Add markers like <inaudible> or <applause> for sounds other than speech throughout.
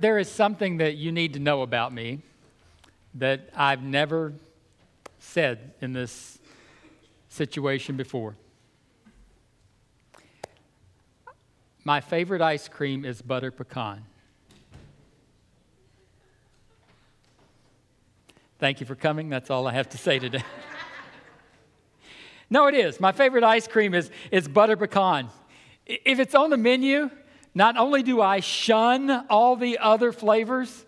There is something that you need to know about me that I've never said in this situation before. My favorite ice cream is butter pecan. Thank you for coming. That's all I have to say today. <laughs> no, it is. My favorite ice cream is, is butter pecan. If it's on the menu, not only do I shun all the other flavors,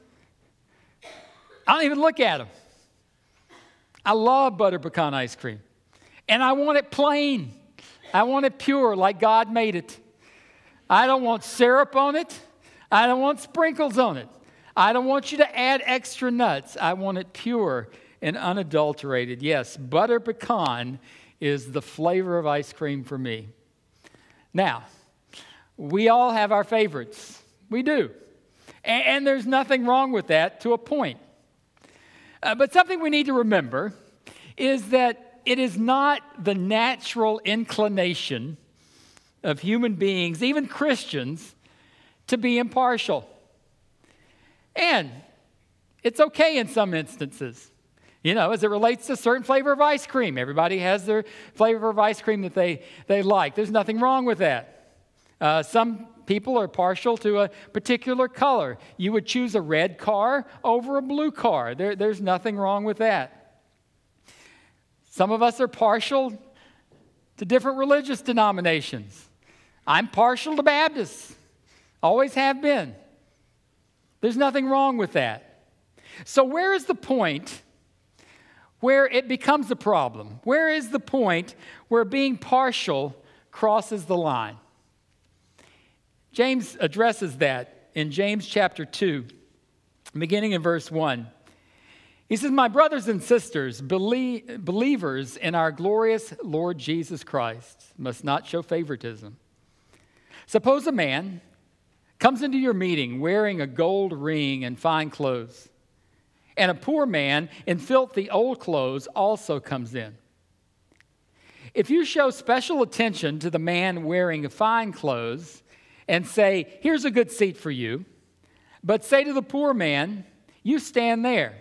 I don't even look at them. I love butter pecan ice cream. And I want it plain. I want it pure, like God made it. I don't want syrup on it. I don't want sprinkles on it. I don't want you to add extra nuts. I want it pure and unadulterated. Yes, butter pecan is the flavor of ice cream for me. Now, we all have our favorites. We do. And, and there's nothing wrong with that to a point. Uh, but something we need to remember is that it is not the natural inclination of human beings, even Christians, to be impartial. And it's okay in some instances. You know, as it relates to certain flavor of ice cream, everybody has their flavor of ice cream that they, they like. There's nothing wrong with that. Uh, some people are partial to a particular color. You would choose a red car over a blue car. There, there's nothing wrong with that. Some of us are partial to different religious denominations. I'm partial to Baptists, always have been. There's nothing wrong with that. So, where is the point where it becomes a problem? Where is the point where being partial crosses the line? James addresses that in James chapter 2, beginning in verse 1. He says, My brothers and sisters, believe, believers in our glorious Lord Jesus Christ must not show favoritism. Suppose a man comes into your meeting wearing a gold ring and fine clothes, and a poor man in filthy old clothes also comes in. If you show special attention to the man wearing fine clothes, and say, Here's a good seat for you. But say to the poor man, You stand there,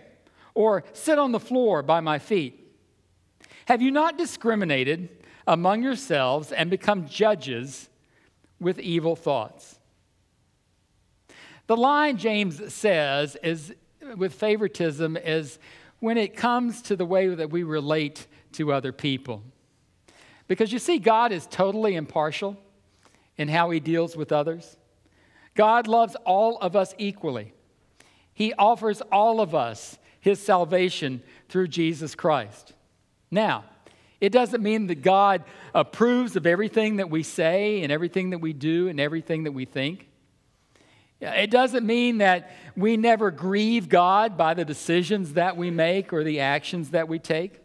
or sit on the floor by my feet. Have you not discriminated among yourselves and become judges with evil thoughts? The line James says is with favoritism is when it comes to the way that we relate to other people. Because you see, God is totally impartial in how he deals with others. God loves all of us equally. He offers all of us his salvation through Jesus Christ. Now, it doesn't mean that God approves of everything that we say and everything that we do and everything that we think. It doesn't mean that we never grieve God by the decisions that we make or the actions that we take.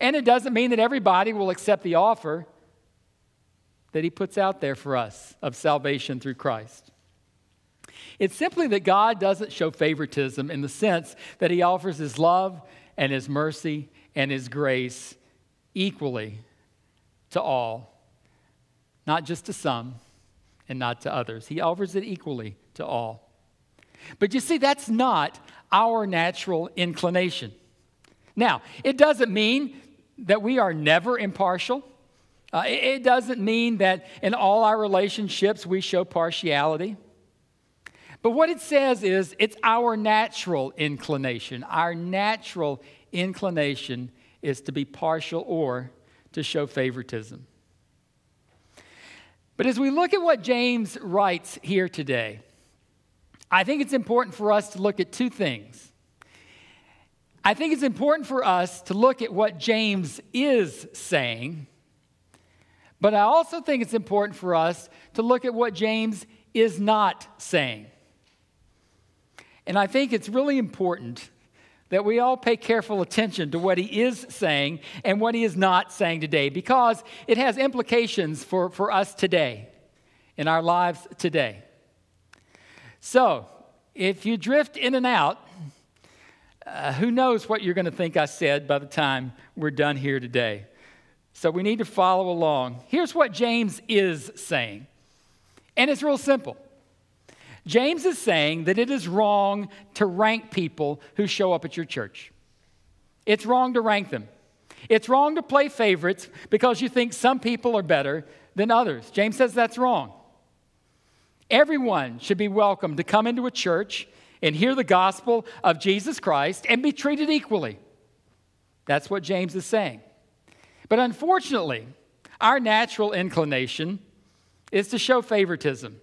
And it doesn't mean that everybody will accept the offer that He puts out there for us of salvation through Christ. It's simply that God doesn't show favoritism in the sense that He offers His love and His mercy and His grace equally to all, not just to some and not to others. He offers it equally to all. But you see, that's not our natural inclination. Now, it doesn't mean that we are never impartial. Uh, it, it doesn't mean that in all our relationships we show partiality. But what it says is it's our natural inclination. Our natural inclination is to be partial or to show favoritism. But as we look at what James writes here today, I think it's important for us to look at two things. I think it's important for us to look at what James is saying but I also think it's important for us to look at what James is not saying. And I think it's really important that we all pay careful attention to what he is saying and what he is not saying today because it has implications for, for us today, in our lives today. So, if you drift in and out, uh, who knows what you're going to think I said by the time we're done here today. So we need to follow along. Here's what James is saying, and it's real simple James is saying that it is wrong to rank people who show up at your church. It's wrong to rank them. It's wrong to play favorites because you think some people are better than others. James says that's wrong. Everyone should be welcome to come into a church and hear the gospel of Jesus Christ and be treated equally. That's what James is saying. But unfortunately, our natural inclination is to show favoritism,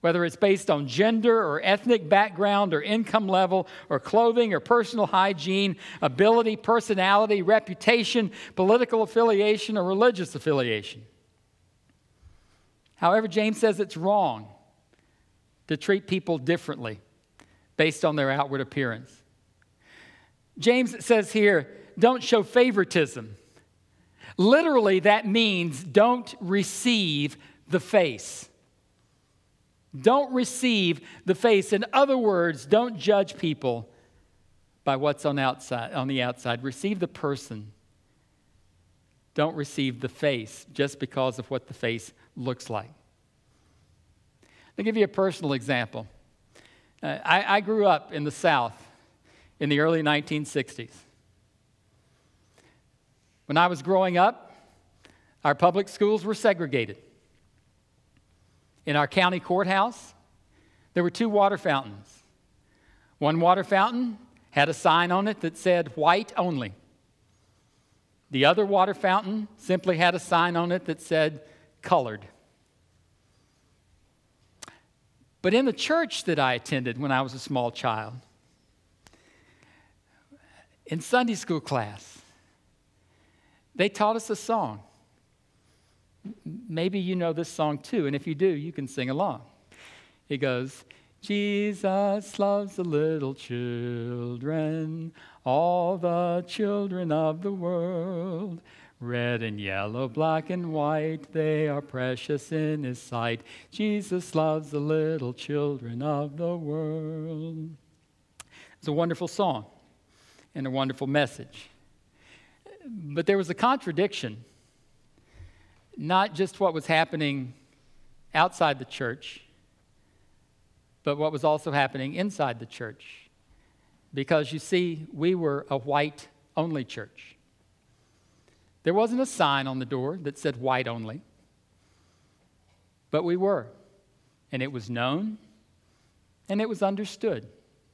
whether it's based on gender or ethnic background or income level or clothing or personal hygiene, ability, personality, reputation, political affiliation, or religious affiliation. However, James says it's wrong to treat people differently based on their outward appearance. James says here, don't show favoritism. Literally, that means don't receive the face. Don't receive the face. In other words, don't judge people by what's on outside on the outside. Receive the person. Don't receive the face just because of what the face looks like. I'll give you a personal example. Uh, I, I grew up in the South in the early 1960s. When I was growing up, our public schools were segregated. In our county courthouse, there were two water fountains. One water fountain had a sign on it that said white only. The other water fountain simply had a sign on it that said colored. But in the church that I attended when I was a small child, in Sunday school class, they taught us a song. Maybe you know this song too, and if you do, you can sing along. It goes, Jesus loves the little children, all the children of the world. Red and yellow, black and white, they are precious in his sight. Jesus loves the little children of the world. It's a wonderful song and a wonderful message. But there was a contradiction, not just what was happening outside the church, but what was also happening inside the church. Because you see, we were a white only church. There wasn't a sign on the door that said white only, but we were. And it was known and it was understood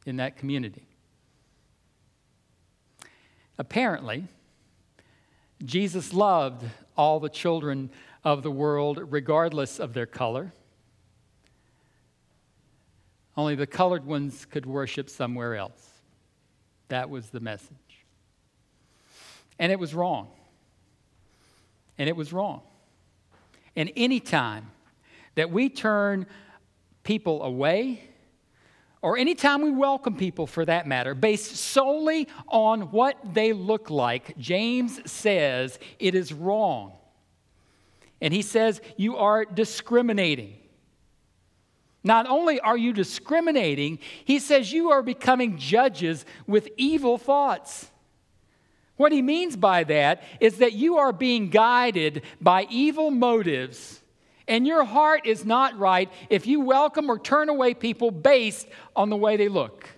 in that community. Apparently, Jesus loved all the children of the world, regardless of their color. Only the colored ones could worship somewhere else. That was the message. And it was wrong. And it was wrong. And any time that we turn people away or anytime we welcome people for that matter, based solely on what they look like, James says it is wrong. And he says you are discriminating. Not only are you discriminating, he says you are becoming judges with evil thoughts. What he means by that is that you are being guided by evil motives and your heart is not right if you welcome or turn away people based on the way they look.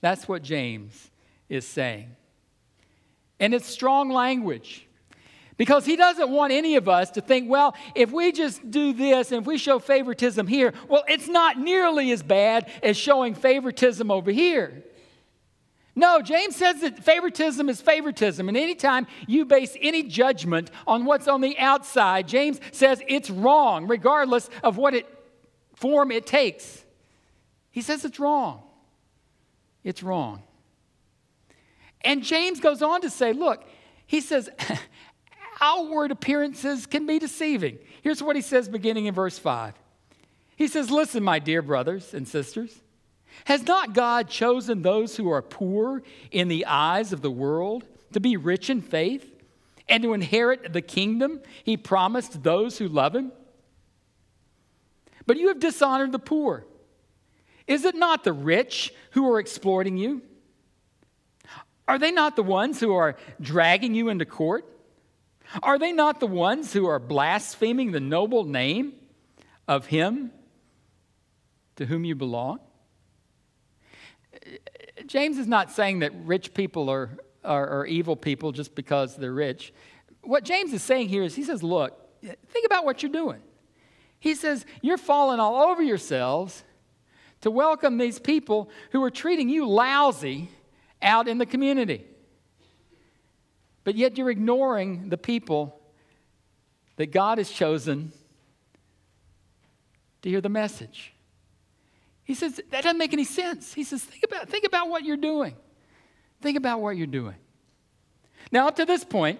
That's what James is saying. And it's strong language because he doesn't want any of us to think, well, if we just do this and if we show favoritism here, well, it's not nearly as bad as showing favoritism over here. No, James says that favoritism is favoritism. And anytime you base any judgment on what's on the outside, James says it's wrong, regardless of what it, form it takes. He says it's wrong. It's wrong. And James goes on to say, look, he says, <laughs> outward appearances can be deceiving. Here's what he says beginning in verse 5. He says, Listen, my dear brothers and sisters. Has not God chosen those who are poor in the eyes of the world to be rich in faith and to inherit the kingdom he promised those who love him? But you have dishonored the poor. Is it not the rich who are exploiting you? Are they not the ones who are dragging you into court? Are they not the ones who are blaspheming the noble name of him to whom you belong? James is not saying that rich people are, are, are, evil people just because they're rich. What James is saying here is he says, look, think about what you're doing. He says, you're falling all over yourselves to welcome these people who are treating you lousy out in the community. But yet you're ignoring the people that God has chosen to hear the message. He says, that doesn't make any sense. He says, think about, think about what you're doing. Think about what you're doing. Now, up to this point,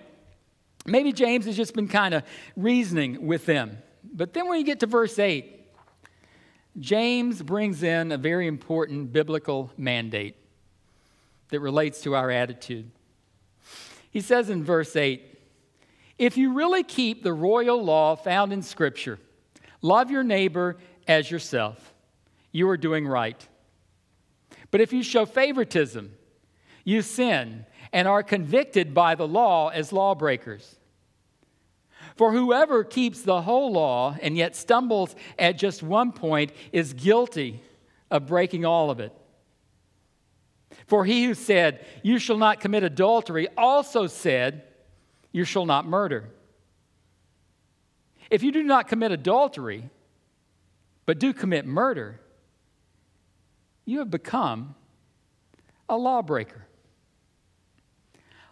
maybe James has just been kind of reasoning with them. But then when you get to verse 8, James brings in a very important biblical mandate that relates to our attitude. He says in verse 8, if you really keep the royal law found in Scripture, love your neighbor as yourself you are doing right. But if you show favoritism, you sin and are convicted by the law as lawbreakers. For whoever keeps the whole law and yet stumbles at just one point is guilty of breaking all of it. For he who said, You shall not commit adultery, also said, You shall not murder. If you do not commit adultery, but do commit murder, you have become a lawbreaker.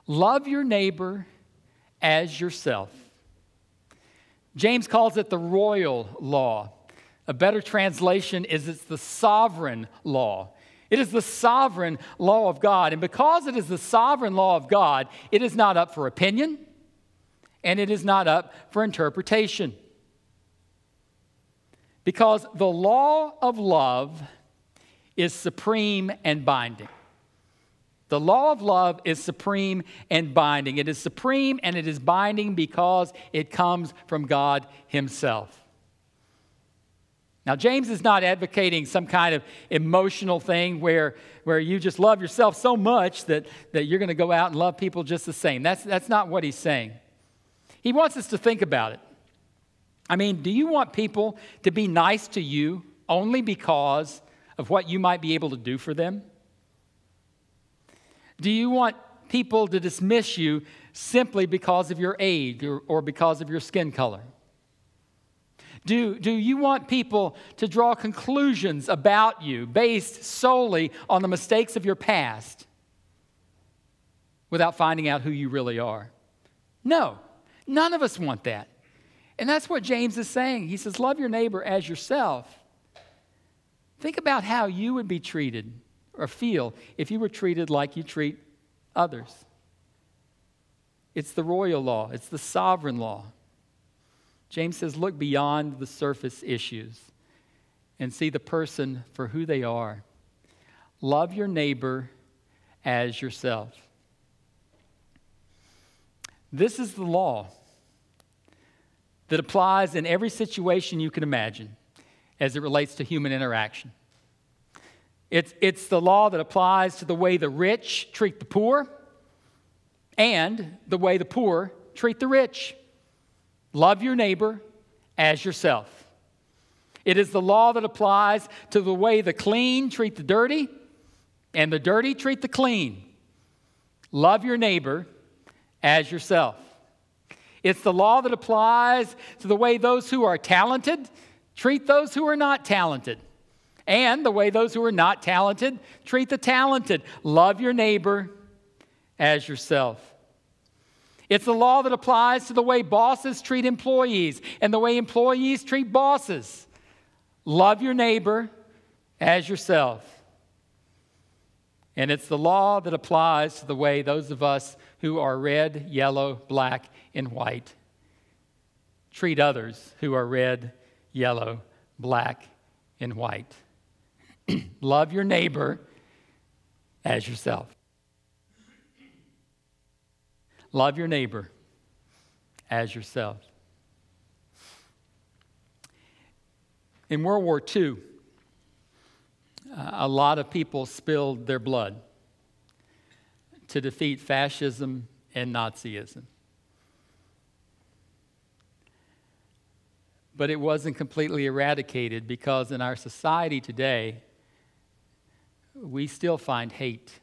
Love your neighbor as yourself. James calls it the royal law. A better translation is it's the sovereign law. It is the sovereign law of God. And because it is the sovereign law of God, it is not up for opinion and it is not up for interpretation. Because the law of love is supreme and binding. The law of love is supreme and binding. It is supreme and it is binding because it comes from God Himself. Now, James is not advocating some kind of emotional thing where, where you just love yourself so much that, that you're going to go out and love people just the same. That's, that's not what he's saying. He wants us to think about it. I mean, do you want people to be nice to you only because of what you might be able to do for them? Do you want people to dismiss you simply because of your age or, or because of your skin color? Do, do you want people to draw conclusions about you based solely on the mistakes of your past without finding out who you really are? No, none of us want that. And that's what James is saying. He says, Love your neighbor as yourself. Think about how you would be treated or feel if you were treated like you treat others. It's the royal law, it's the sovereign law. James says, look beyond the surface issues and see the person for who they are. Love your neighbor as yourself. This is the law that applies in every situation you can imagine as it relates to human interaction. It's, it's the law that applies to the way the rich treat the poor and the way the poor treat the rich. Love your neighbor as yourself. It is the law that applies to the way the clean treat the dirty and the dirty treat the clean. Love your neighbor as yourself. It's the law that applies to the way those who are talented treat those who are not talented. And the way those who are not talented treat the talented. Love your neighbor as yourself. It's the law that applies to the way bosses treat employees and the way employees treat bosses. Love your neighbor as yourself. And it's the law that applies to the way those of us who are red, yellow, black, and white treat others who are red, yellow, black, and white. <clears throat> Love your neighbor as yourself. Love your neighbor as yourself. In World War II, uh, a lot of people spilled their blood to defeat fascism and Nazism. But it wasn't completely eradicated because in our society today, we still find hate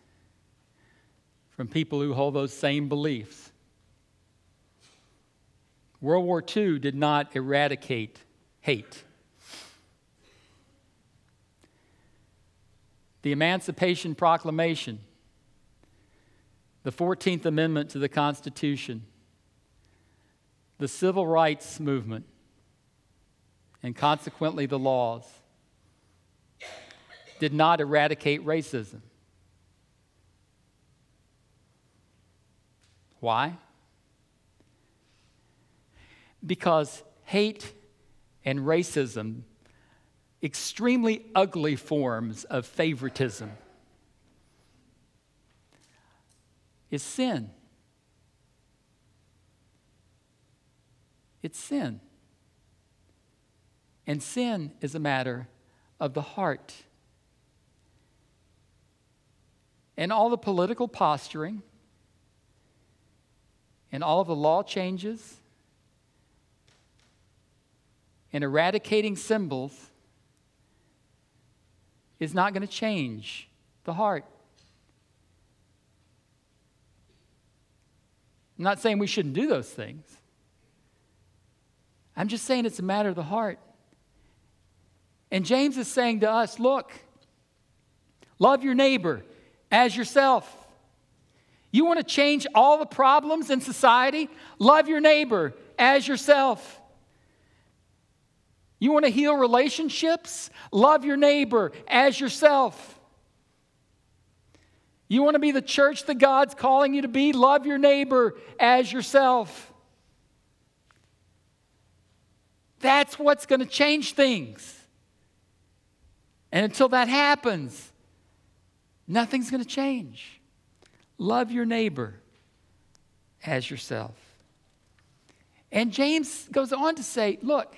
from people who hold those same beliefs. World War II did not eradicate hate. The Emancipation Proclamation, the 14th Amendment to the Constitution, the Civil Rights Movement, and consequently the laws, did not eradicate racism. Why? Because hate and racism, extremely ugly forms of favoritism, is sin. It's sin. And sin is a matter of the heart. And all the political posturing and all of the law changes and eradicating symbols is not going to change the heart. I'm not saying we shouldn't do those things. I'm just saying it's a matter of the heart. And James is saying to us look, love your neighbor as yourself. You want to change all the problems in society? Love your neighbor as yourself. You want to heal relationships? Love your neighbor as yourself. You want to be the church that God's calling you to be? Love your neighbor as yourself. That's what's going to change things. And until that happens, nothing's going to change. Love your neighbor as yourself. And James goes on to say, look,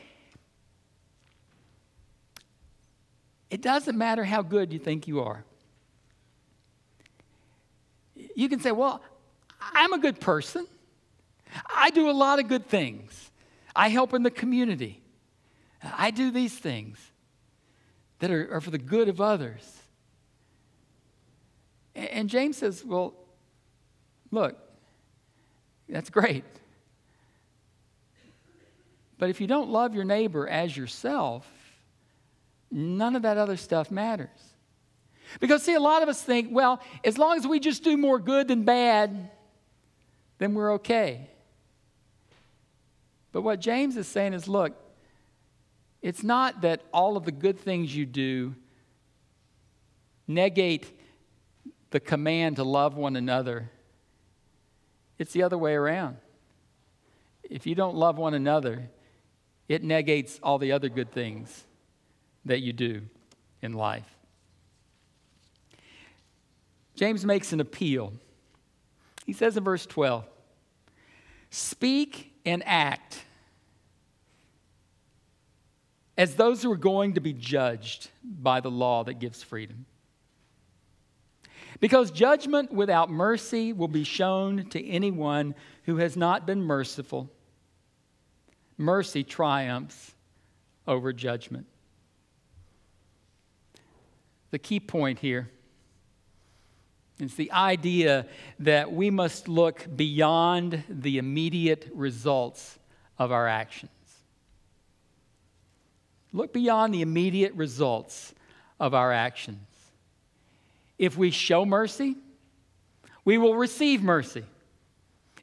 it doesn't matter how good you think you are. You can say, well, I'm a good person. I do a lot of good things. I help in the community. I do these things that are, are for the good of others. And James says, well, Look, that's great. But if you don't love your neighbor as yourself, none of that other stuff matters. Because, see, a lot of us think, well, as long as we just do more good than bad, then we're okay. But what James is saying is look, it's not that all of the good things you do negate the command to love one another it's the other way around. If you don't love one another, it negates all the other good things that you do in life. James makes an appeal. He says in verse 12 Speak and act as those who are going to be judged by the law that gives freedom. Because judgment without mercy will be shown to anyone who has not been merciful. Mercy triumphs over judgment. The key point here is the idea that we must look beyond the immediate results of our actions. Look beyond the immediate results of our actions. If we show mercy, we will receive mercy.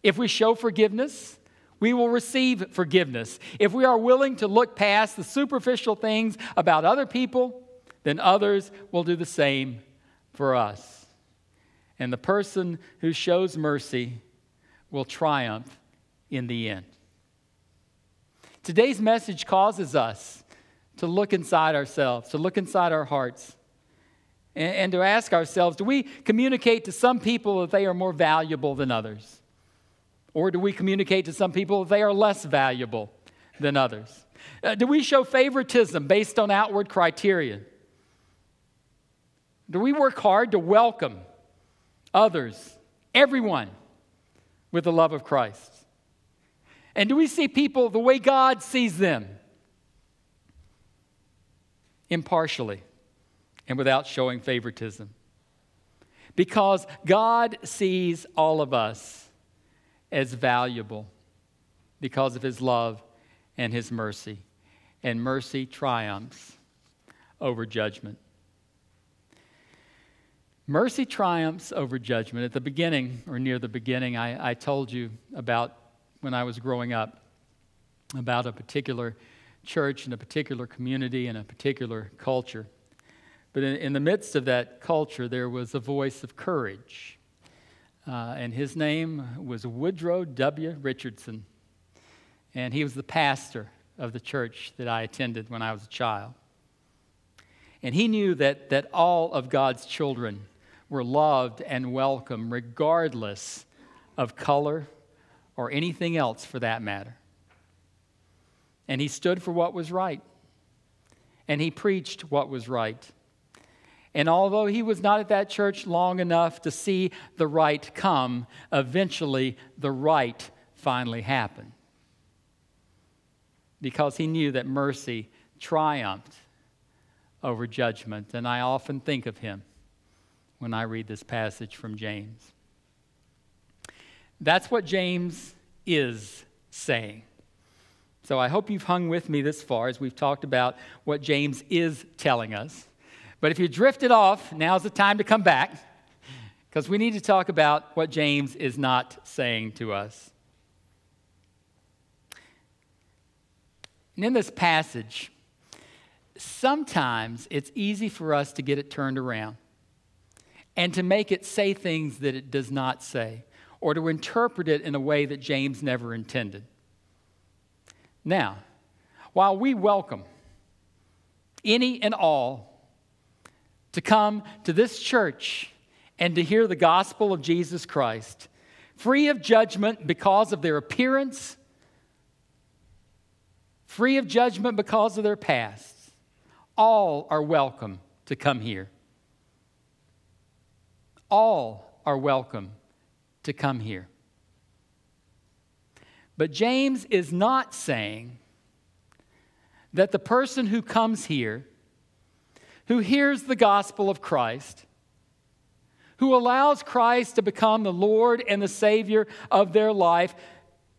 If we show forgiveness, we will receive forgiveness. If we are willing to look past the superficial things about other people, then others will do the same for us. And the person who shows mercy will triumph in the end. Today's message causes us to look inside ourselves, to look inside our hearts and, and to ask ourselves do we communicate to some people that they are more valuable than others? Or do we communicate to some people that they are less valuable than others? Uh, do we show favoritism based on outward criteria? Do we work hard to welcome others, everyone, with the love of Christ? And do we see people the way God sees them? Impartially, and without showing favoritism. Because God sees all of us as valuable because of his love and his mercy. And mercy triumphs over judgment. Mercy triumphs over judgment. At the beginning, or near the beginning, I, I told you about when I was growing up, about a particular church in a particular community in a particular culture. But in, in the midst of that culture, there was a voice of courage. Uh, and his name was Woodrow W. Richardson. And he was the pastor of the church that I attended when I was a child. And he knew that, that all of God's children were loved and welcome, regardless of color or anything else for that matter. And he stood for what was right. And he preached what was right. And although he was not at that church long enough to see the right come, eventually the right finally happened. Because he knew that mercy triumphed over judgment. And I often think of him when I read this passage from James. That's what James is saying. So I hope you've hung with me this far as we've talked about what James is telling us. But if you drifted off, now's the time to come back because we need to talk about what James is not saying to us. And in this passage, sometimes it's easy for us to get it turned around and to make it say things that it does not say or to interpret it in a way that James never intended. Now, while we welcome any and all to come to this church and to hear the gospel of Jesus Christ, free of judgment because of their appearance, free of judgment because of their past, all are welcome to come here. All are welcome to come here. But James is not saying that the person who comes here, who hears the gospel of Christ, who allows Christ to become the Lord and the Savior of their life,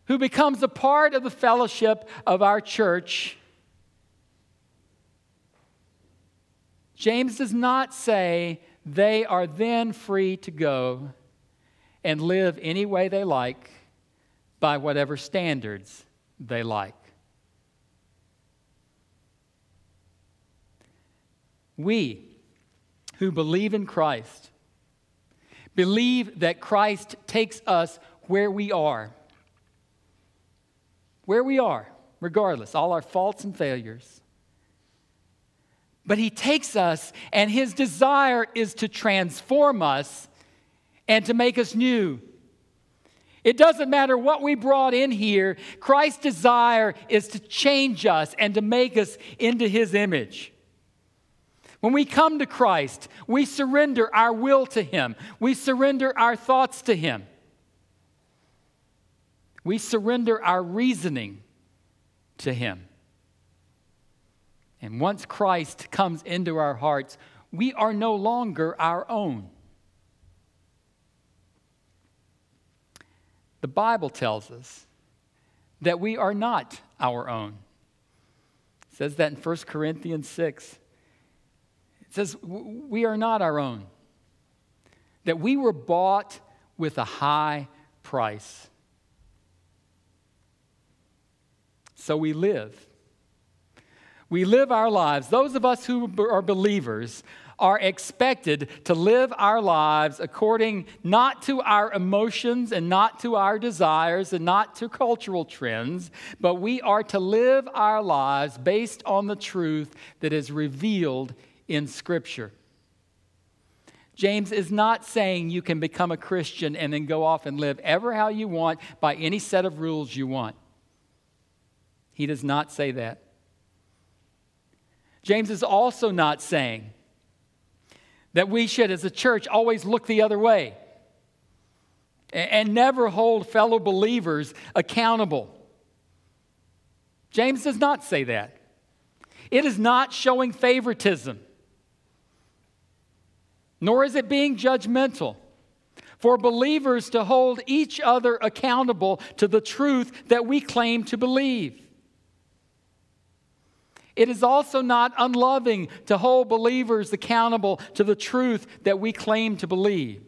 who becomes a part of the fellowship of our church, James does not say they are then free to go and live any way they like by whatever standards they like. We who believe in Christ believe that Christ takes us where we are. Where we are, regardless, all our faults and failures. But He takes us, and His desire is to transform us and to make us new it doesn't matter what we brought in here, Christ's desire is to change us and to make us into his image. When we come to Christ, we surrender our will to him, we surrender our thoughts to him, we surrender our reasoning to him. And once Christ comes into our hearts, we are no longer our own. The Bible tells us that we are not our own. It says that in 1 Corinthians 6. It says, We are not our own, that we were bought with a high price. So we live. We live our lives. Those of us who are believers are expected to live our lives according not to our emotions and not to our desires and not to cultural trends, but we are to live our lives based on the truth that is revealed in Scripture. James is not saying you can become a Christian and then go off and live ever how you want by any set of rules you want. He does not say that. James is also not saying that we should, as a church, always look the other way and never hold fellow believers accountable. James does not say that. It is not showing favoritism, nor is it being judgmental. For believers to hold each other accountable to the truth that we claim to believe. It is also not unloving to hold believers accountable to the truth that we claim to believe.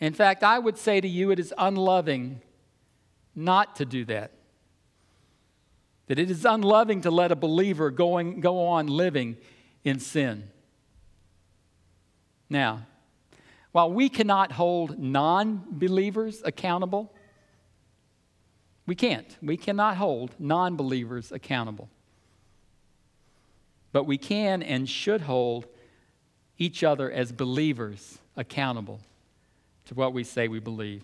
In fact, I would say to you, it is unloving not to do that. That it is unloving to let a believer going, go on living in sin. Now, while we cannot hold non believers accountable, we can't. We cannot hold non believers accountable. But we can and should hold each other as believers accountable to what we say we believe.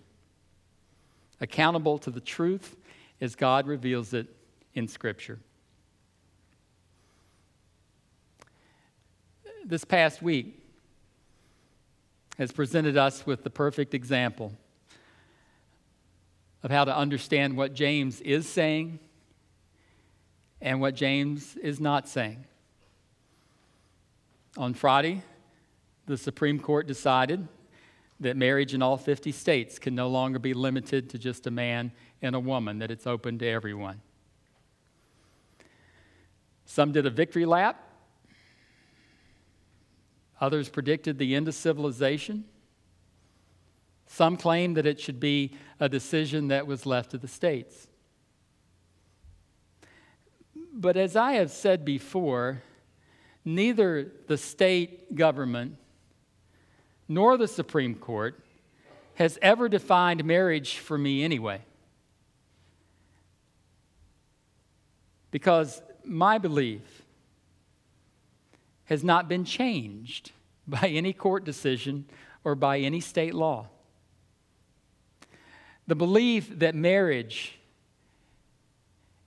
Accountable to the truth as God reveals it in Scripture. This past week has presented us with the perfect example of how to understand what James is saying and what James is not saying. On Friday, the Supreme Court decided that marriage in all 50 states can no longer be limited to just a man and a woman, that it's open to everyone. Some did a victory lap. Others predicted the end of civilization. Some claimed that it should be a decision that was left to the states. But as I have said before, neither the state government nor the Supreme Court has ever defined marriage for me anyway. Because my belief has not been changed <laughs> by any court decision or by any state law. The belief that marriage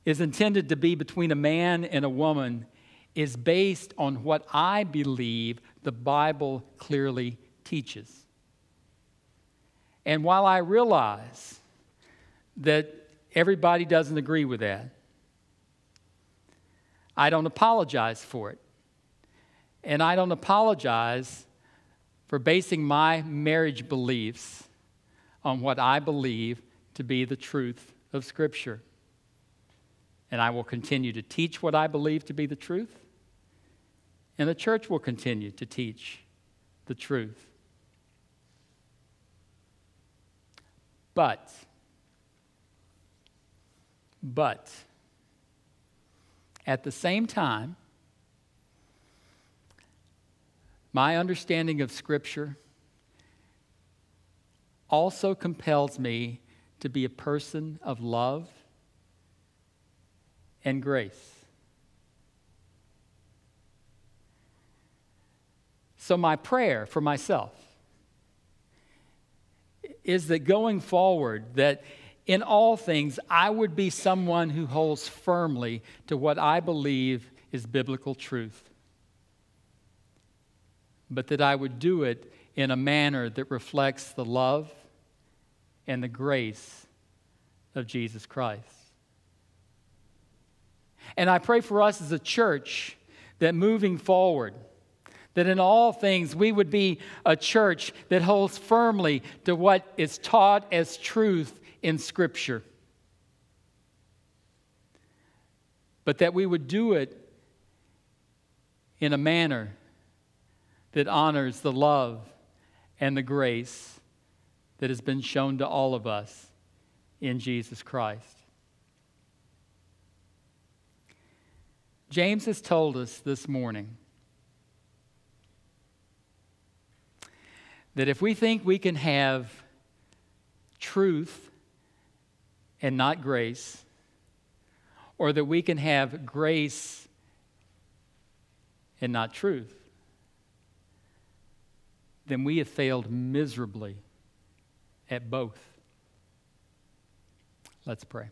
is intended to be between a man and a woman is based on what I believe the Bible clearly teaches. And while I realize that everybody doesn't agree with that, I don't apologize for it. And I don't apologize for basing my marriage beliefs on what I believe to be the truth of Scripture. And I will continue to teach what I believe to be the truth. And the church will continue to teach the truth. But, but, at the same time, my understanding of Scripture also compels me to be a person of love and grace. So, my prayer for myself is that going forward, that in all things, I would be someone who holds firmly to what I believe is biblical truth, but that I would do it in a manner that reflects the love and the grace of Jesus Christ. And I pray for us as a church that moving forward, that in all things we would be a church that holds firmly to what is taught as truth in Scripture. But that we would do it in a manner that honors the love and the grace that has been shown to all of us in Jesus Christ. James has told us this morning that if we think we can have truth and not grace, or that we can have grace and not truth, then we have failed miserably at both. Let's pray.